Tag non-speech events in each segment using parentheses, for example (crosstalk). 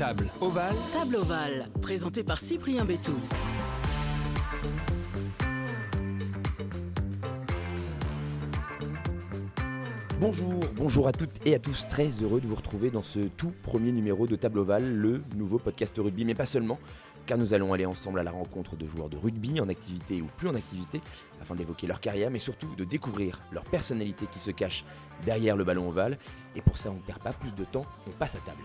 Table ovale. Table ovale, présenté par Cyprien Bétou. Bonjour, bonjour à toutes et à tous, très heureux de vous retrouver dans ce tout premier numéro de Table Ovale, le nouveau podcast rugby, mais pas seulement, car nous allons aller ensemble à la rencontre de joueurs de rugby en activité ou plus en activité, afin d'évoquer leur carrière, mais surtout de découvrir leur personnalité qui se cache derrière le ballon ovale. Et pour ça, on ne perd pas plus de temps, on passe à table.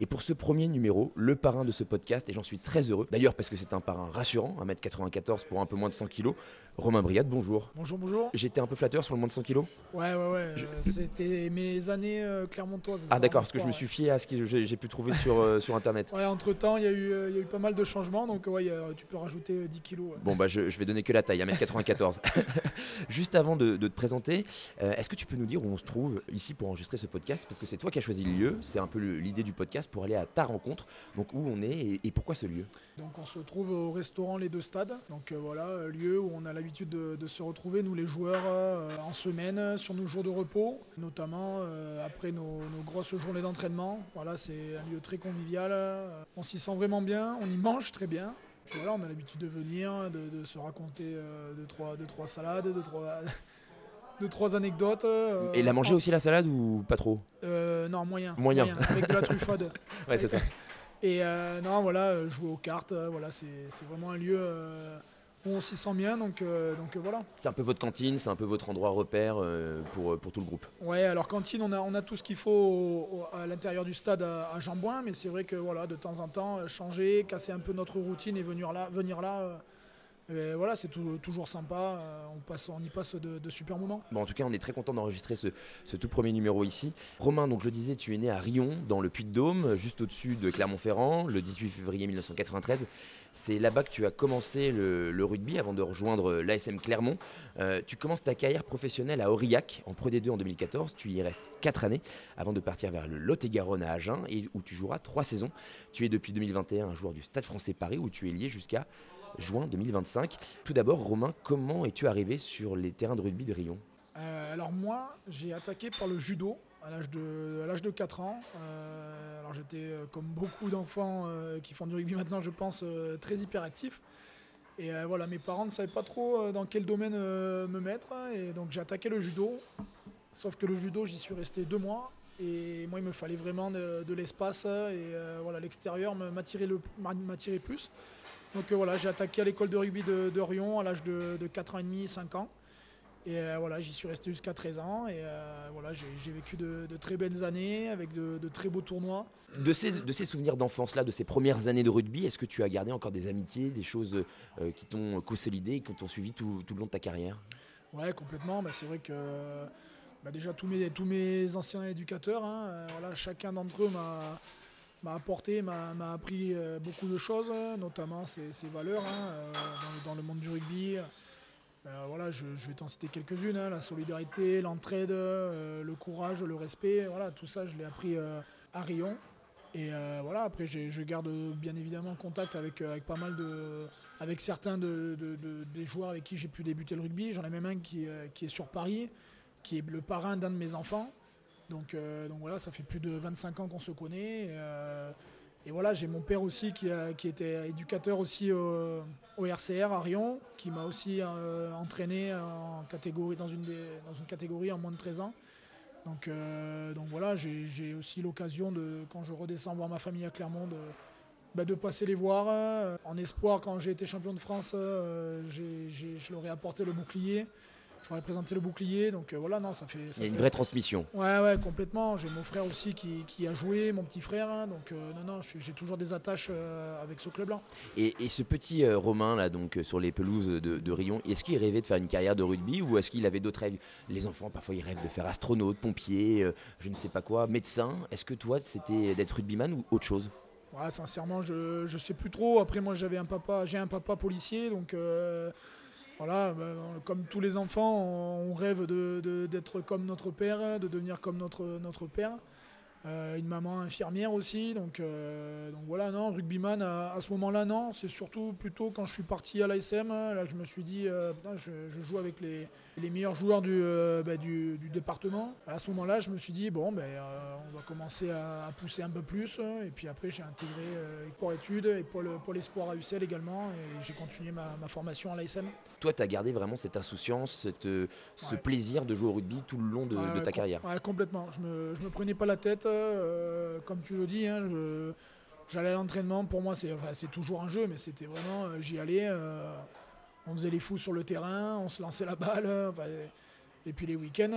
Et pour ce premier numéro, le parrain de ce podcast, et j'en suis très heureux, d'ailleurs parce que c'est un parrain rassurant, 1m94 pour un peu moins de 100 kg, Romain Brigade, bonjour. Bonjour, bonjour. J'étais un peu flatteur sur le moins de 100 kg Ouais, ouais, ouais. euh, C'était mes années euh, clermontoises. Ah d'accord, parce que je me suis fié à ce que j'ai pu trouver sur, euh, sur internet. Ouais, entre temps, il y, a eu, euh, il y a eu pas mal de changements, donc ouais, a- tu peux rajouter euh, 10 kilos. ouais. Bon bah je, je vais donner que la taille, 1m94. (laughs) Juste avant de, de te présenter, est-ce que tu peux nous dire où on se trouve ici pour enregistrer ce podcast? Parce que c'est toi qui as choisi le lieu, c'est un peu l'idée du podcast pour aller à ta rencontre. Donc où on est et, pourquoi ce lieu? Donc on se retrouve au restaurant Les Deux Stades. Donc euh, voilà, euh, lieu où on a l'habitude de, se retrouver, nous les joueurs, euh, en semaine, sur nos jours de repos, notamment après nos, grosses journées d'entraînement. Voilà, c'est un lieu très convivial. on s'y sent vraiment bien, on y mange très bien. Voilà, on a l'habitude de venir, de, de se raconter deux, trois, deux, trois salades, deux, trois, deux, trois anecdotes. euh, Et la manger en- aussi la salade ou pas trop? Euh, Non, moyen. Moyen. Avec de la truffade. (laughs) Ouais c'est ça. Et euh, non, voilà, jouer aux cartes, voilà, c'est vraiment un lieu où on s'y sent bien, donc, donc voilà. C'est un peu votre cantine, c'est un peu votre endroit repère pour, pour tout le groupe. Ouais, alors cantine, on a, on a tout ce qu'il faut au- au- à l'intérieur du stade à, à Jambouin, mais c'est vrai que voilà, de temps en temps, changer, casser un peu notre routine et venir là, venir là voilà, c'est tou- toujours sympa, euh, on, y passe de, super moments. En tout cas, on est très content d'enregistrer ce, tout premier numéro ici. Romain, donc je disais, tu es né à Rion, dans le Puy-de-Dôme, juste au-dessus de Clermont-Ferrand, le 18 février 1993. C'est là-bas que tu as commencé le, rugby avant de rejoindre l'ASM Clermont. Euh, tu commences ta carrière professionnelle à Aurillac, en Pro D2 en 2014. Tu y restes 4 années avant de partir vers le Lot-et-Garonne à Agen, où tu joueras 3 saisons. Tu es depuis 2021 un joueur du Stade français Paris, où tu es lié jusqu'à juin 2025. Tout d'abord, Romain, comment es-tu arrivé sur les terrains de rugby de Rion? Euh, alors moi, j'ai attaqué par le judo à l'âge de, à l'âge de 4 ans. Euh, alors j'étais, euh, comme beaucoup d'enfants qui font du rugby maintenant, je pense, très hyperactif. Et voilà, mes parents ne savaient pas trop dans quel domaine me mettre. Et donc j'ai attaqué le judo. Sauf que le judo, j'y suis resté deux mois. Et moi, il me fallait vraiment de, l'espace. Et voilà, l'extérieur le- m'a- m'attirait plus. Donc euh, voilà, j'ai attaqué à l'école de rugby de, de Rion à l'âge de, de 4 ans et demi, 5 ans. Et euh, voilà, j'y suis resté jusqu'à 13 ans. Et euh, voilà, j'ai vécu de, de très belles années avec de, de très beaux tournois. De ces, de ces souvenirs d'enfance-là, de ces premières années de rugby, est-ce que tu as gardé encore des amitiés, des choses euh, qui t'ont consolidé et qui t'ont suivi tout, tout le long de ta carrière? Ouais, complètement. Bah, c'est vrai que bah, déjà tous mes, tous mes anciens éducateurs, hein, voilà, chacun d'entre eux m'a m'a apporté, m'a appris euh, beaucoup de choses, notamment ses, valeurs hein, euh, dans, le, monde du rugby. Euh, voilà, je, je vais t'en citer quelques-unes, hein, la solidarité, l'entraide, le courage, le respect, voilà, tout ça je l'ai appris à Rion. Et voilà, après je garde bien évidemment contact avec, avec pas mal de. avec certains de, de- de- des joueurs avec qui j'ai pu débuter le rugby. J'en ai même un qui, qui est sur Paris, qui est le parrain d'un de mes enfants. Donc, euh, donc voilà, ça fait plus de 25 ans qu'on se connaît. Et, euh, et voilà, j'ai mon père aussi qui, était éducateur aussi au, RCR à Rion, qui m'a aussi euh, entraîné dans, une catégorie en moins de 13 ans. Donc, voilà, j'ai aussi l'occasion de, quand je redescends voir ma famille à Clermont, de, bah, passer les voir. en espoir, quand j'ai été champion de France, je leur ai apporté le bouclier. Ai présenté le bouclier. Donc euh, voilà, non, ça fait. ça Il y a une fait- vraie transmission. Ouais, ouais, complètement. J'ai mon frère aussi qui, qui a joué, mon petit frère. hein, donc euh, non, non, j'ai toujours des attaches euh, avec ce club-là. Et, et ce petit Romain, là, donc, sur les pelouses de, de Rion, est-ce qu'il rêvait de faire une carrière de rugby ou est-ce qu'il avait d'autres rêves? Les enfants, parfois, ils rêvent de faire astronaute, pompier, je ne sais pas quoi, médecin. Est-ce que toi, c'était d'être rugbyman ou autre chose? Ouais, sincèrement, je, je sais plus trop. Après, moi, j'avais un papa, j'ai un papa policier, donc euh, voilà, ben, comme tous les enfants, on, rêve d'être comme notre père, de devenir comme notre père. Euh, une maman infirmière aussi, donc, euh, donc voilà, non, rugbyman à, à ce moment-là, non, c'est surtout plutôt quand je suis parti à l'ASM, là je me suis dit, euh, putain, je, je joue avec les, les meilleurs joueurs du, euh, bah, du, du département. À ce moment-là, je me suis dit, bon, ben, euh, on va commencer à, à pousser un peu plus, et puis après j'ai intégré euh, Sport Études et Pôle, Pôle Espoir à UCL également, et j'ai continué ma, ma formation à l'ASM. Toi, tu as gardé vraiment cette insouciance, cette, euh, ce Ouais. plaisir de jouer au rugby tout le long de, Ouais, de ouais, ta com- carrière. Ouais, complètement. Je me, je me prenais pas la tête. Euh, comme tu le dis, hein, j'allais à l'entraînement. Pour moi, c'est toujours un jeu, mais c'était vraiment. euh, J'y allais. euh, on faisait les fous sur le terrain, on se lançait la balle. et puis les week-ends,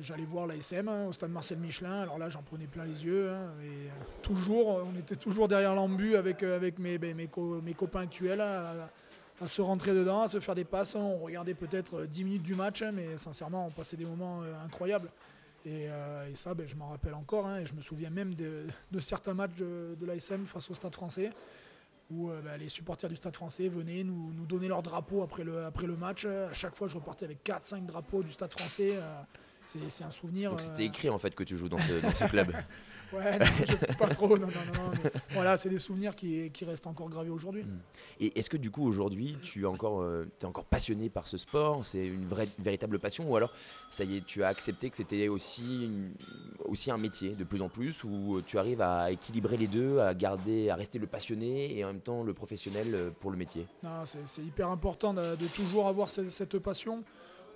j'allais voir l'ASM hein, au stade Marcel Michelin. Alors là, j'en prenais plein les yeux. hein, et, toujours, on était toujours derrière l'embu avec, avec mes, ben, mes, co- mes copains actuels. à- se rentrer dedans, à se faire des passes. On regardait peut-être euh, 10 minutes du match, mais sincèrement, on passait des moments incroyables. Et, euh, et ça, ben, je m'en rappelle encore. hein, et je me souviens même de, certains matchs de, l'ASM face au Stade français, où euh, ben, les supporters du Stade français venaient nous, nous donner leur drapeau après le, après le match. À chaque fois, je repartais avec 4-5 drapeaux du Stade français. euh, c'est un souvenir. Donc euh, c'était écrit en fait que tu joues dans ce, dans ce club. (laughs) Ouais, non, je sais pas trop. Non, non, non, voilà, c'est des souvenirs qui, qui restent encore gravés aujourd'hui. Et est-ce que du coup aujourd'hui tu es encore, euh, encore passionné par ce sport? C'est une vraie, véritable passion? Ou alors ça y est, tu as accepté que c'était aussi, un métier de plus en plus Ou tu arrives à équilibrer les deux, à garder, à rester le passionné et en même temps le professionnel euh, pour le métier? Non, c'est c'est hyper important de, de toujours avoir cette, cette passion.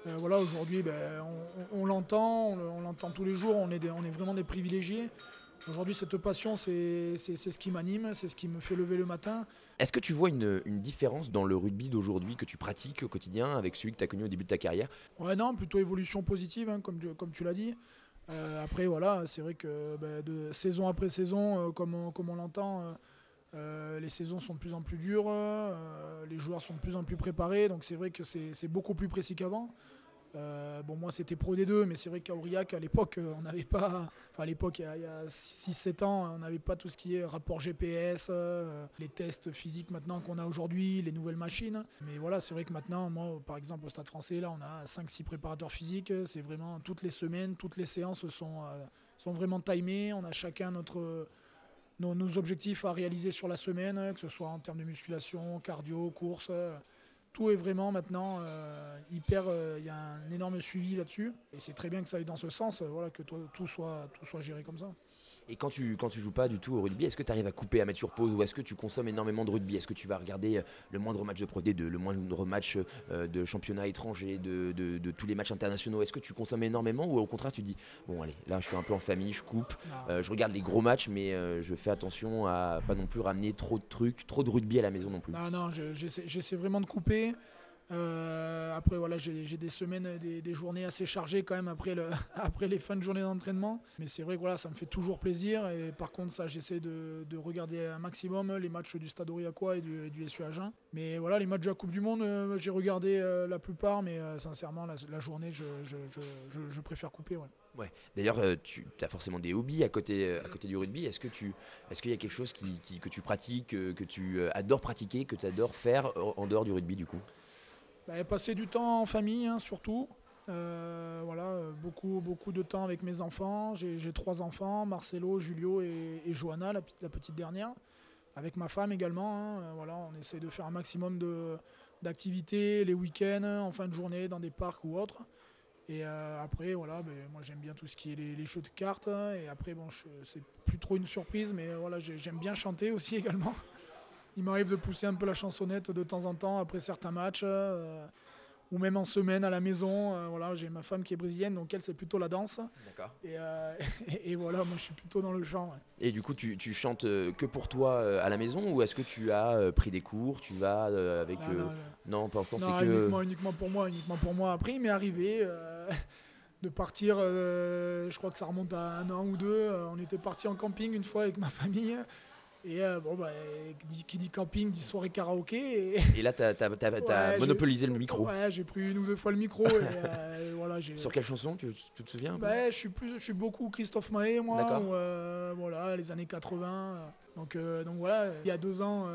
Euh, voilà, aujourd'hui, ben, on, on- on l'entend, on, le- on l'entend tous les jours, on est, des- on est vraiment des privilégiés. Aujourd'hui, cette passion, c'est ce qui m'anime, c'est ce qui me fait lever le matin. Est-ce que tu vois une, une différence dans le rugby d'aujourd'hui que tu pratiques au quotidien avec celui que tu as connu au début de ta carrière? Ouais, non, plutôt évolution positive, hein, comme, tu, comme tu l'as dit. Euh, après, voilà, c'est vrai que ben, de saison après saison, euh, comme on, comme on l'entend, euh, les saisons sont de plus en plus dures, euh, les joueurs sont de plus en plus préparés, donc c'est vrai que c'est beaucoup plus précis qu'avant. Euh, bon, moi c'était Pro D2, mais c'est vrai qu'à Aurillac, à l'époque, on n'avait pas. Enfin, à l'époque, il y a, a 6-7 ans, on n'avait pas tout ce qui est rapport GPS, les tests physiques maintenant qu'on a aujourd'hui, les nouvelles machines. Mais voilà, c'est vrai que maintenant, moi, par exemple, au Stade français, là, on a 5-6 préparateurs physiques. C'est vraiment toutes les semaines, toutes les séances sont, sont vraiment timées. On a chacun notre. Nos, objectifs à réaliser sur la semaine, que ce soit en termes de musculation, cardio, course, euh, tout est vraiment maintenant euh, hyper. euh, Il y a un énorme suivi là-dessus. Et c'est très bien que ça aille dans ce sens, voilà, que tout, soit, tout soit géré comme ça. Et quand tu, quand tu joues pas du tout au rugby, est-ce que tu arrives à couper, à mettre sur pause ou est-ce que tu consommes énormément de rugby? Est-ce que tu vas regarder euh, le moindre match de Pro D2, le moindre match euh, de championnat étranger, de, de- de tous les matchs internationaux Est-ce que tu consommes énormément ou au contraire tu dis bon allez là je suis un peu en famille, je coupe, euh, je regarde les gros matchs mais euh, je fais attention à pas non plus ramener trop de trucs, trop de rugby à la maison non plus. Non, non, je- j'essaie j'essaie vraiment de couper. Euh, après, voilà, j'ai des semaines, des, journées assez chargées quand même après, (laughs) après les fins de journée d'entraînement. Mais c'est vrai que voilà, ça me fait toujours plaisir. Et par contre, ça, j'essaie de, de regarder un maximum les matchs du Stade Aurillacois et du, et du. Mais voilà, les matchs de la Coupe du Monde, euh, j'ai regardé euh, la plupart. Mais sincèrement, la, journée, je, préfère couper. Ouais. D'ailleurs tu as forcément des hobbies à côté, à côté du rugby. Est-ce est-ce qu'il y a quelque chose que tu pratiques, que tu adores pratiquer, que tu adores faire en dehors du rugby du coup? Bah, passer du temps en famille, hein, surtout. Euh, voilà, beaucoup, beaucoup de temps avec mes enfants. J'ai trois enfants, Marcelo, Julio et, Johanna, la, petite- dernière. Avec ma femme également. hein. Euh, voilà, on essaie de faire un maximum d'activités les week-ends, en fin de journée, dans des parcs ou autres. Et euh, après, voilà, ben, moi j'aime bien tout ce qui est les, jeux de cartes. hein. Et après, bon, c'est plus trop une surprise, mais voilà, j'ai- j'aime bien chanter aussi (laughs) également. Il m'arrive de pousser un peu la chansonnette de temps en temps après certains matchs, euh, ou même en semaine à la maison. euh, voilà, j'ai ma femme qui est brésilienne, donc elle c'est plutôt la danse. D'accord. Et, euh, (laughs) et, et voilà, moi je suis plutôt dans le chant. ouais. Et du coup, tu, tu chantes que pour toi à la maison ou est-ce que tu as pris des cours Tu vas avec. Non, euh, non, Non, pour l'instant, c'est que. uniquement, uniquement pour moi, uniquement pour moi. Après, il m'est arrivé (laughs) de partir. je crois que ça remonte à un an ou deux. on était parti en camping une fois avec ma famille. Et euh, bon, bah, qui dit, camping dit soirée karaoké. Et, Et là, tu as, Ouais, j'ai- monopolisé le micro. Ouais, j'ai pris une ou deux fois le micro. Et, euh, (laughs) voilà, j'ai. Sur quelle chanson tu, tu te souviens Bah, je suis plus, je suis beaucoup Christophe Maé, moi. D'accord. ou, euh, voilà, les années 80. euh. Donc, donc voilà, il y a deux ans,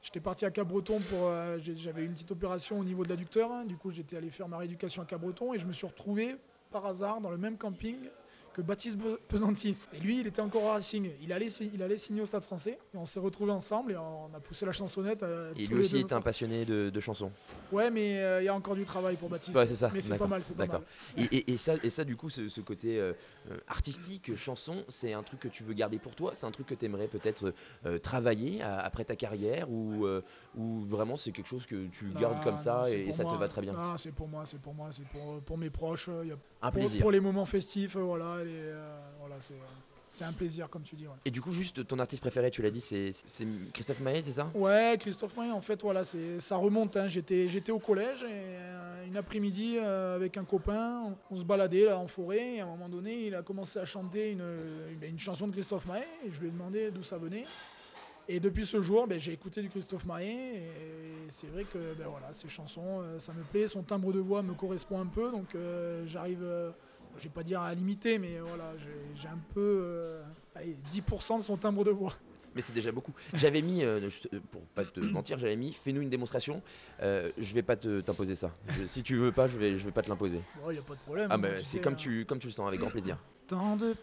j'étais parti à Cabreton pour. J'avais une petite opération au niveau de l'adducteur. hein. Du coup, j'étais allé faire ma rééducation à Cabreton et je me suis retrouvé par hasard dans le même camping que Baptiste Pesanti. Et lui, il était encore au Racing. Il allait, il allait signer au Stade français. Et on s'est retrouvés ensemble et on a poussé la chansonnette. Euh, et lui aussi était un passionné de, chansons. Ouais, mais euh, il y a encore du travail pour Baptiste. Ouais, c'est ça. Mais c'est pas mal, c'est pas mal. Et, et, ça, et ça, du coup, ce, côté euh, artistique, chanson, c'est un truc que tu veux garder pour toi? C'est un truc que tu aimerais peut-être travailler après ta carrière ou, ou vraiment c'est quelque chose que tu gardes comme ça et, ça te va très bien? Non, c'est pour moi, c'est pour moi, c'est pour, pour mes proches. Y a un pour, plaisir. Pour les moments festifs, voilà. Euh, voilà, euh, c'est un plaisir, comme tu dis. Et du coup, juste ton artiste préféré, tu l'as dit, c'est Christophe Maé, c'est ça? Ouais, Christophe Maé, en fait, voilà, ça remonte. Hein. J'étais au collège et euh, une après-midi, avec un copain, on, se baladait là en forêt et à un moment donné, il a commencé à chanter une, une, chanson de Christophe Maé et je lui ai demandé d'où ça venait. Et depuis ce jour, ben, j'ai écouté du Christophe Maé et c'est vrai que ben, voilà, ces chansons, ça me plaît, son timbre de voix me correspond un peu, donc j'arrive je vais pas dire à limiter, mais voilà, j'ai un peu euh, allez, 10% de son timbre de voix. Mais c'est déjà beaucoup. J'avais mis, euh, pour pas te mentir, j'avais mis fais-nous une démonstration. Euh, je vais pas t'imposer ça. si tu veux pas, je vais, je vais pas te l'imposer. Il n'y a pas de problème. Ah, bah, c'est comme, hein. tu, comme tu le sens, avec grand plaisir. Tant de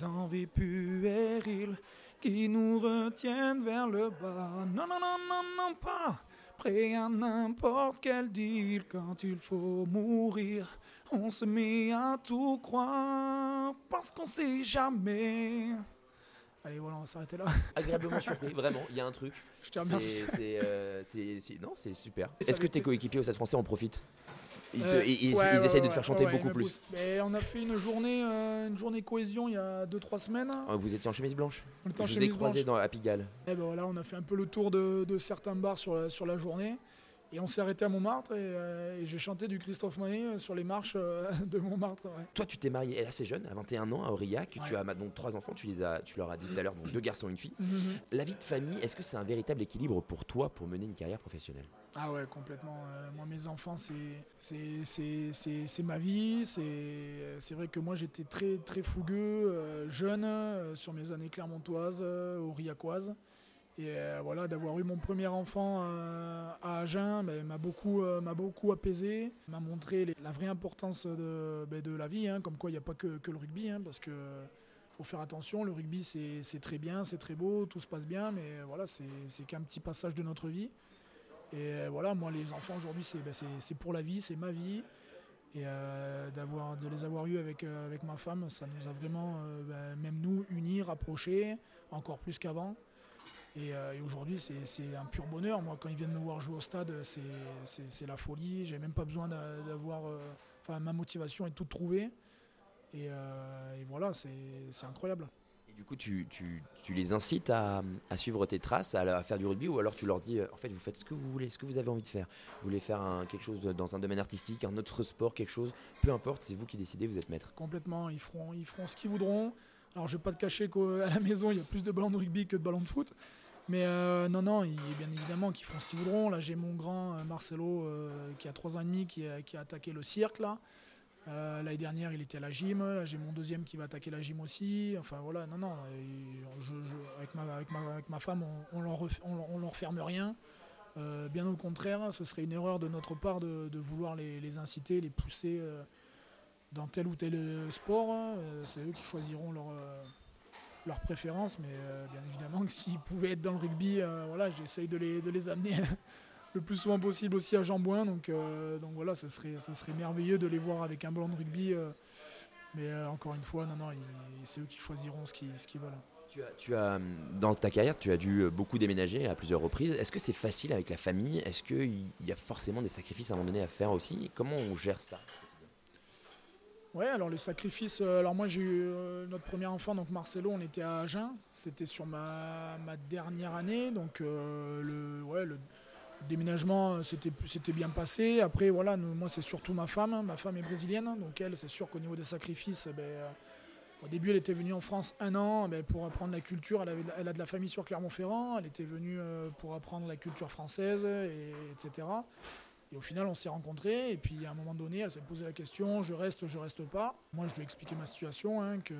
d'envie puérile, qui nous retiennent vers le bas. Non, non, non, non, non, pas prêt à n'importe quel deal quand il faut mourir on se met à tout croire parce qu'on sait jamais. Allez, voilà, on va s'arrêter là. (laughs) Agréablement (laughs) surpris, vraiment, il y a un truc. Je te remercie. Euh, non, c'est super. Est-ce que tes coéquipiers au Stade français en profitent? Ils, euh, essayent de te faire chanter beaucoup plus. Mais on a fait une journée, euh, une journée cohésion il y a 2-3 semaines. Ah, vous étiez en chemise blanche on était en Je vous ai croisé dans, à Pigalle. Et eh ben voilà, on a fait un peu le tour de, de certains bars sur sur la journée. Et on s'est arrêté à Montmartre et, euh, j'ai chanté du Christophe Maé euh, sur les marches euh, (laughs) de Montmartre. Toi, tu t'es marié assez jeune, à 21 ans, à Aurillac. Tu as donc trois enfants, tu, les as, tu leur as dit tout à l'heure, donc deux garçons et une fille. Mhm. La vie de famille, est-ce que c'est un véritable équilibre pour toi pour mener une carrière professionnelle? Ah ouais, complètement. moi, mes enfants, c'est ma vie. C'est vrai que moi, j'étais très, très fougueux, jeune, sur mes années clermontoises, aurillacoises. Et euh, voilà, d'avoir eu mon premier enfant euh, à Agen ben, m'a beaucoup, euh, m'a apaisé, m'a montré la vraie importance de, ben, la vie, hein, comme quoi il n'y a pas que, le rugby, hein, parce que faut faire attention, le rugby c'est très bien, c'est très beau, tout se passe bien, mais voilà, c'est qu'un petit passage de notre vie. Et voilà, moi les enfants aujourd'hui c'est ben, pour la vie, c'est ma vie. Et d'avoir de les avoir eus avec ma femme, ça nous a vraiment, même nous, unis, rapprochés, encore plus qu'avant. Euh, et, aujourd'hui, c'est un pur bonheur. Moi, quand ils viennent me voir jouer au stade, c'est la folie. J'ai même pas besoin d'avoir. Euh, enfin, ma motivation est toute trouvée. Et, euh, et voilà, c'est incroyable. Et du coup, tu, tu, tu les incites à, à, suivre tes traces, à, faire du rugby, ou alors tu leur dis, en fait, vous faites ce que vous voulez, ce que vous avez envie de faire. Vous voulez faire un, quelque chose dans un domaine artistique, un autre sport, quelque chose, peu importe, c'est vous qui décidez, vous êtes maître. Complètement, ils feront, ils feront ce qu'ils voudront. Alors, je vais pas te cacher qu'à la maison, il y a plus de ballons de rugby que de ballons de foot. Mais euh, non, non, bien évidemment qu'ils font ce qu'ils voudront. Là, j'ai mon grand euh, Marcelo euh, qui a 3 ans et demi qui, a attaqué le cirque. Là. L'année dernière, il était à la gym. J'ai mon deuxième qui va attaquer la gym aussi. Enfin voilà, non, non. avec, ma, femme, on ne leur, ferme rien. bien au contraire, ce serait une erreur de notre part de, vouloir les, inciter, les pousser dans tel ou tel sport. Hein. C'est eux qui choisiront leur leur préférence, mais euh, bien évidemment que s'ils pouvaient être dans le rugby, euh, voilà, j'essaye de les, de les amener (laughs) le plus souvent possible aussi à Jambouin. Donc, euh, donc voilà, ce serait, ce serait merveilleux de les voir avec un ballon de rugby. mais encore une fois, non, non, c'est eux qui choisiront ce qu'ils ce veulent. Tu as, tu as, dans ta carrière, tu as dû beaucoup déménager à plusieurs reprises. Est-ce que c'est facile avec la famille? Est-ce qu'il y a forcément des sacrifices à un moment donné à faire aussi? Comment on gère ça? Ouais, alors les sacrifices. Euh, alors moi j'ai eu euh, notre premier enfant, donc Marcelo, on était à Agen. C'était sur ma, dernière année, donc euh, le, ouais, le déménagement c'était bien passé. Après voilà, moi c'est surtout ma femme. Ma femme est brésilienne, donc elle c'est sûr qu'au niveau des sacrifices, eh ben, au début elle était venue en France un an ben, pour apprendre la culture. Elle, avait, elle, a de la famille sur Clermont-Ferrand. Elle était venue pour apprendre la culture française, et, etc. Et au final, on s'est rencontrés. Et puis, à un moment donné, elle s'est posé la question je reste, je reste pas. Moi, je lui ai expliqué ma situation, hein, que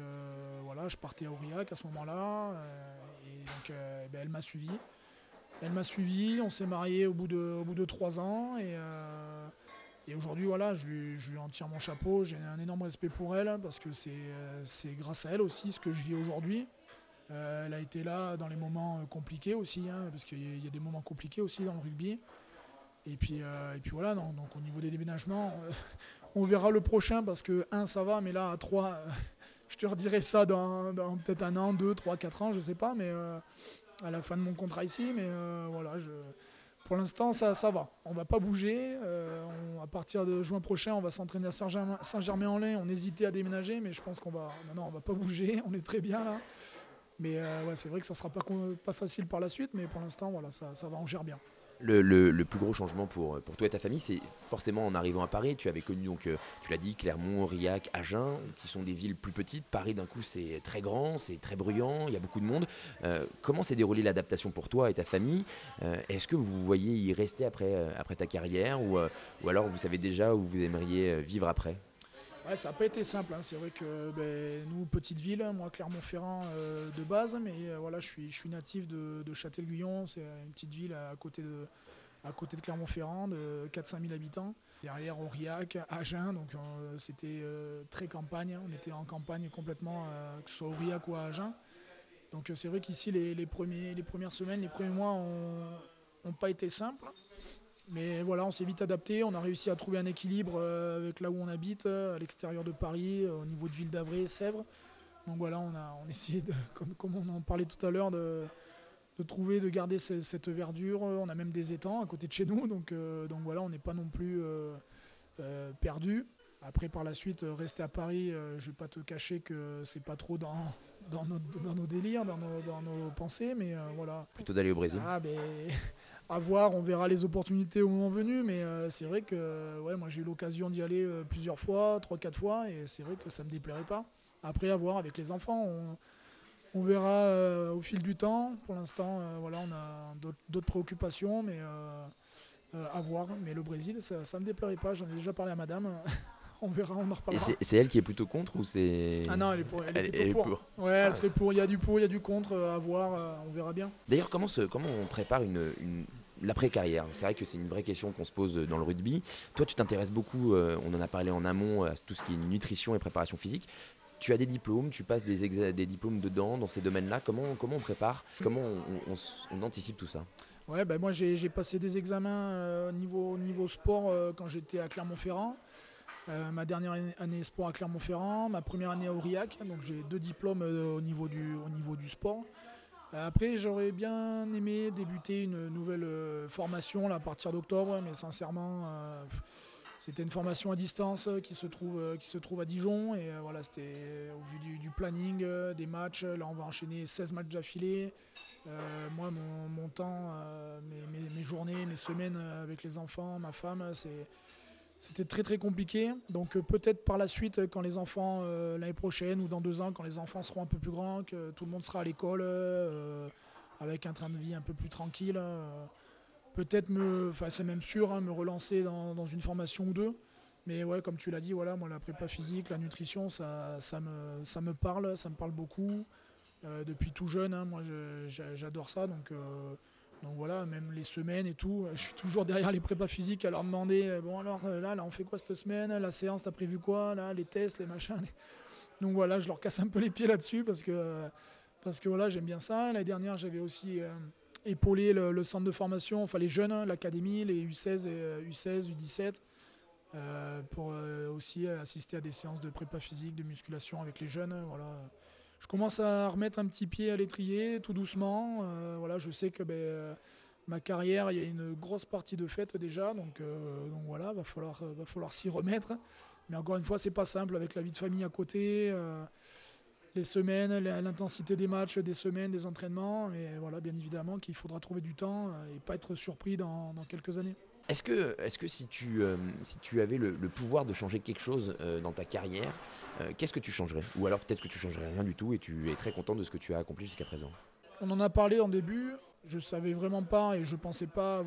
voilà, je partais à Aurillac à ce moment-là. Euh, et donc, euh, ben, elle m'a suivi. Elle m'a suivi. On s'est mariés au bout de, trois ans. Et, euh, aujourd'hui, voilà, je lui, en tire mon chapeau. J'ai un énorme respect pour elle parce que c'est euh, grâce à elle aussi ce que je vis aujourd'hui. Euh, elle a été là dans les moments euh, compliqués aussi, hein, parce qu'il y a des moments compliqués aussi dans le rugby. Et puis, euh, et puis voilà, donc, au niveau des déménagements, euh, on verra le prochain parce que 1 ça va, mais là à 3, je te redirai ça dans, peut-être un an, 2, 3, 4 ans, je sais pas, mais euh, à la fin de mon contrat ici. Mais euh, voilà, pour l'instant ça, ça va. On va pas bouger. euh, à partir de juin prochain, on va s'entraîner à Saint-Germain- Saint-Germain-en-Laye. On hésitait à déménager, mais je pense qu'on va. Non, on va pas bouger. (laughs) On est très bien là. Mais euh, c'est vrai que ça sera pas, pas facile par la suite, mais pour l'instant, voilà, ça, ça va, on gère bien. Le, plus gros changement pour, toi et ta famille, c'est forcément en arrivant à Paris. Tu avais connu, donc, euh, tu l'as dit, Clermont, Aurillac, Agen, qui sont des villes plus petites. Paris, d'un coup, c'est très grand, c'est très bruyant, il y a beaucoup de monde. Euh, comment s'est déroulée l'adaptation pour toi et ta famille? Euh, Est-ce que vous voyez y rester après, après ta carrière ou, ou alors vous savez déjà où vous aimeriez vivre après? Ouais, ça n'a pas été simple. hein. C'est vrai que ben, nous, petite ville, moi Clermont-Ferrand euh, de base, mais euh, voilà, je suis, natif de, Châtel-Guyon. C'est une petite ville à côté de, à côté de Clermont-Ferrand, de 400 000 habitants. Derrière Aurillac, Agen, donc euh, c'était très campagne. On était en campagne complètement, que ce soit Aurillac ou à Agen. Donc c'est vrai qu'ici, les, les premiers, les premières semaines, les premiers mois n'ont pas été simples. Mais voilà, on s'est vite adapté. On a réussi à trouver un équilibre euh, avec là où on habite, euh, à l'extérieur de Paris, euh, au niveau de Ville d'Avray, Sèvres. Donc voilà, on a on essayé, de, (laughs) comme, comme on en parlait tout à l'heure, de, de trouver, de garder ce- cette verdure. On a même des étangs à côté de chez nous. Donc, euh, donc voilà, on n'est pas non plus euh, euh, perdu. Après, par la suite, rester à Paris, je ne vais pas te cacher que c'est pas trop dans, dans, nos, dans nos délires, dans nos, dans nos pensées. Mais voilà, Plutôt d'aller au Brésil ah, ben, (laughs) à voir, on verra les opportunités au moment venu, mais euh, c'est vrai que ouais, moi j'ai eu l'occasion d'y aller euh, plusieurs fois, trois, quatre fois, et c'est vrai que ça me déplairait pas. Après, à voir avec les enfants, on, on verra euh, au fil du temps. Pour l'instant, voilà, on a d'autres- préoccupations, mais à voir. Mais le Brésil, ça, ça me déplairait pas. J'en ai déjà parlé à madame. (laughs) on verra, on en reparlera. c'est elle qui est plutôt contre ou c'est. Ah non, elle est, pour, elle est Elle- est pour. Ouais, elle Ah, serait pour. Il y a du pour, il y a du contre. à voir, on verra bien. D'ailleurs, comment, se- comment on prépare une, une- l'après-carrière C'est vrai que c'est une vraie question qu'on se pose dans le rugby. Toi, tu t'intéresses beaucoup, euh, on en a parlé en amont, à tout ce qui est nutrition et préparation physique. Tu as des diplômes, tu passes des, des diplômes dedans, dans ces domaines-là. Comment, comment on prépare? Comment on, anticipe tout ça? Ouais, ben moi j'ai passé des examens euh, niveau, niveau sport euh, quand j'étais à Clermont-Ferrand. Euh, ma dernière année- sport à Clermont-Ferrand, ma première année à Aurillac, donc j'ai deux diplômes euh, au, niveau du, au niveau du sport. Après, j'aurais bien aimé débuter une nouvelle euh, formation là, à partir d'octobre, mais sincèrement, euh, c'était une formation à distance euh, qui se trouve, qui se trouve à Dijon. Et voilà, c'était au vu du, planning, des matchs. Là, on va enchaîner 16 matchs d'affilée. Moi, mon, temps, mes, journées, mes semaines avec les enfants, ma femme, c'est, c'était très très compliqué. Donc euh, peut-être par la suite, euh, quand les enfants, euh, l'année prochaine ou dans deux ans, quand les enfants seront un peu plus grands, que tout le monde sera à l'école, avec un train de vie un peu plus tranquille, peut-être me, enfin c'est même sûr, hein, me relancer dans, dans une formation ou deux. Mais ouais, comme tu l'as dit, voilà, moi la prépa physique, la nutrition, ça, ça, me, ça me parle, ça me parle beaucoup. Depuis tout jeune, hein, moi j'adore ça. Donc, donc voilà, même les semaines et tout, euh, je suis toujours derrière les prépas physiques à leur demander euh, bon alors euh, là, on fait quoi cette semaine? La séance, t'as prévu quoi? Là, les tests, les machins. (laughs) Donc voilà, je leur casse un peu les pieds là-dessus parce que, parce que voilà, j'aime bien ça. L'année dernière, j'avais aussi épaulé le, centre de formation, enfin les jeunes, hein, l'académie, les U16 et euh, U16, U17. euh, pour aussi assister à des séances de prépa physique, de musculation avec les jeunes. Voilà je commence à remettre un petit pied à l'étrier tout doucement. Euh, voilà, je sais que ben, euh, ma carrière, il y a une grosse partie de fête déjà, donc, euh, voilà, va falloir, va falloir s'y remettre. Mais encore une fois, c'est pas simple avec la vie de famille à côté, les semaines, l'intensité des matchs, des semaines, des entraînements. Mais voilà, bien évidemment qu'il faudra trouver du temps et pas être surpris dans quelques années. Est-ce que, si, tu, euh, avais le, pouvoir de changer quelque chose euh, dans ta carrière, euh, qu'est-ce que tu changerais? Ou alors peut-être que tu changerais rien du tout et tu es très content de ce que tu as accompli jusqu'à présent? On en a parlé en début. Je savais vraiment pas et je pensais pas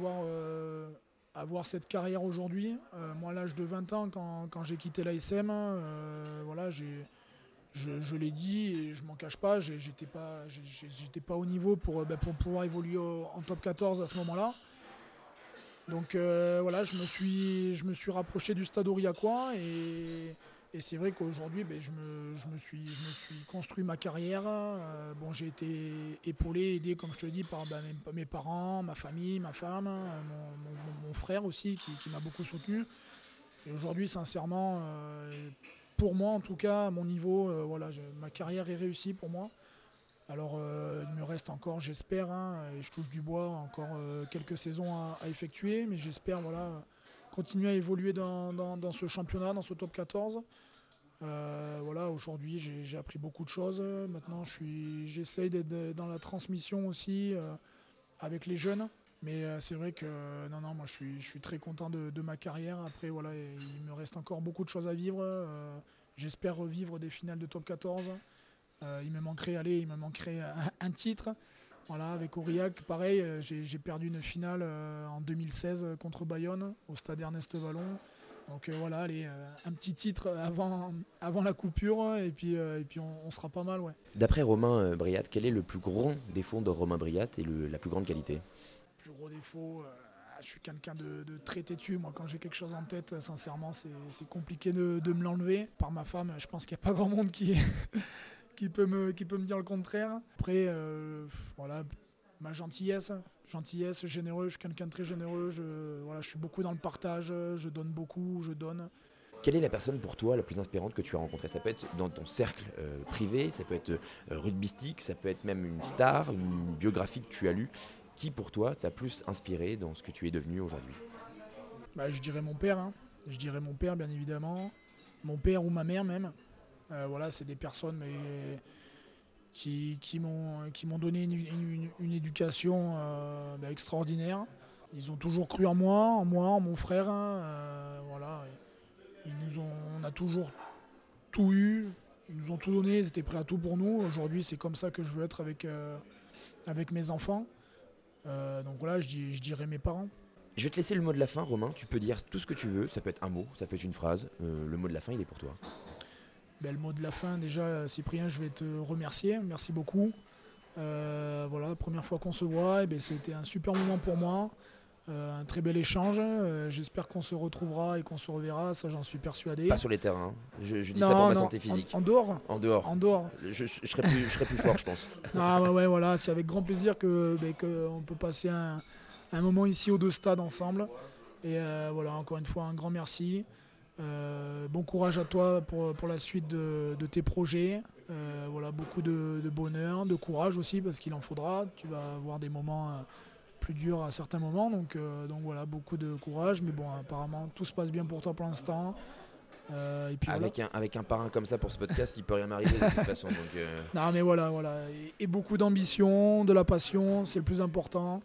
avoir, cette carrière aujourd'hui. Moi, à l'âge de 20 ans, quand, j'ai quitté l'ASM, voilà, je, l'ai dit et je m'en cache pas, j'étais pas, pas au niveau pour, ben, pour pouvoir évoluer en top 14 à ce moment-là. Donc euh, voilà, je me, suis, je me suis rapproché du stade Aurillacois et, c'est vrai qu'aujourd'hui, ben, je, me, je, me suis, je me suis construit ma carrière. Euh, bon, j'ai été épaulé, aidé, comme je te dis, par ben, mes, parents, ma famille, ma femme, mon, mon, frère aussi, qui, qui m'a beaucoup soutenu. Et aujourd'hui, sincèrement, euh, pour moi en tout cas, à mon niveau, euh, voilà, ma carrière est réussie pour moi. Alors euh, il me reste encore, j'espère, hein, et je touche du bois, encore euh, quelques saisons à, effectuer, mais j'espère voilà, continuer à évoluer dans, ce championnat, dans ce top 14. Euh, voilà, aujourd'hui j'ai appris beaucoup de choses. Maintenant j'essaye d'être dans la transmission aussi avec les jeunes. Mais c'est vrai que non, non, je suis, très content de, ma carrière. Après, voilà, il me reste encore beaucoup de choses à vivre. J'espère revivre des finales de top 14. Euh, il me manquerait, allez, il me manquerait un, un titre. Voilà, avec Aurillac, pareil, j'ai perdu une finale en 2016 contre Bayonne au stade Ernest Vallon. Donc voilà, allez, un petit titre avant, avant la coupure et puis, et puis on, on sera pas mal. Ouais. D'après Romain Briat, quel est le plus grand défaut de Romain Briat et le, la plus grande qualité? Plus gros défaut, euh, je suis quelqu'un de, de, très têtu. Moi, quand j'ai quelque chose en tête, sincèrement, c'est compliqué de, de me l'enlever. Par ma femme, je pense qu'il n'y a pas grand monde qui, qui, peut me, qui peut me dire le contraire. Après, euh, voilà, ma gentillesse, gentillesse, généreux, je suis quelqu'un de très généreux. Je, voilà, je suis beaucoup dans le partage, je donne beaucoup, je donne. Quelle est la personne pour toi la plus inspirante que tu as rencontrée? Ça peut être dans ton cercle euh, privé, ça peut être euh, rugbystique, ça peut être même une star, une biographie que tu as lue qui pour toi t'a plus inspiré dans ce que tu es devenu aujourd'hui? Bah, Je dirais mon père, hein. je dirais mon père bien évidemment, mon père ou ma mère même. Euh, voilà, c'est des personnes qui, m'ont donné une, éducation euh, bah, extraordinaire. Ils ont toujours cru en moi, en moi, en mon frère. Hein. Euh, voilà. Nous ont, on a toujours tout eu, ils nous ont tout donné, ils étaient prêts à tout pour nous. Aujourd'hui, c'est comme ça que je veux être avec, mes enfants. Donc voilà, je, dis, dirais mes parents. Je vais te laisser le mot de la fin, Romain. Tu peux dire tout ce que tu veux. Ça peut être un mot, ça peut être une phrase. Le mot de la fin, il est pour toi. Ben, le mot de la fin, déjà, Cyprien, je vais te remercier. Merci beaucoup. Euh, voilà, première fois qu'on se voit, eh ben, c'était un super moment pour moi. Euh, un très bel échange. Euh, J'espère qu'on se retrouvera et qu'on se reverra, ça j'en suis persuadé. Pas sur les terrains, hein. je, je, dis non, ça pour non, ma santé physique. En, en, dehors En dehors. En dehors. Je, je, serai, plus, je serai plus fort, je pense. (laughs) Ah ouais, ouais voilà, c'est avec grand plaisir que, ben, que on peut passer un, un, moment ici aux deux stades ensemble. Et euh, voilà, encore une fois, un grand merci. Euh, bon courage à toi pour, pour la suite de, de tes projets. Euh, voilà, beaucoup de, de, bonheur, de courage aussi, parce qu'il en faudra. Tu vas avoir des moments plus dur à certains moments. Donc, euh, donc voilà, beaucoup de courage. Mais bon, apparemment, tout se passe bien pour toi pour l'instant. Euh, et puis avec, voilà. un, avec un parrain comme ça pour ce podcast, il peut rien m'arriver de toute façon. Donc euh... Non, mais voilà, voilà. Et, et beaucoup d'ambition, de la passion, c'est le plus important.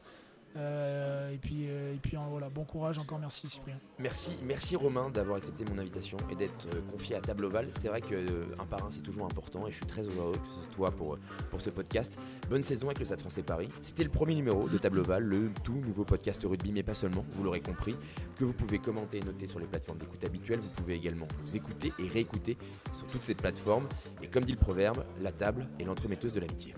Euh, et puis, euh, et puis voilà, bon courage encore, merci Cyprien. Merci, merci Romain d'avoir accepté mon invitation et d'être euh, confié à Table Oval. C'est vrai qu'un euh, parrain c'est toujours important et je suis très heureux que ce soit toi pour, pour ce podcast. Bonne saison avec le Stade français Paris. C'était le premier numéro de Table Oval, le tout nouveau podcast rugby, mais pas seulement, vous l'aurez compris, que vous pouvez commenter et noter sur les plateformes d'écoute habituelles. Vous pouvez également vous écouter et réécouter sur toutes ces plateformes. Et comme dit le proverbe, la table est l'entremetteuse de l'amitié.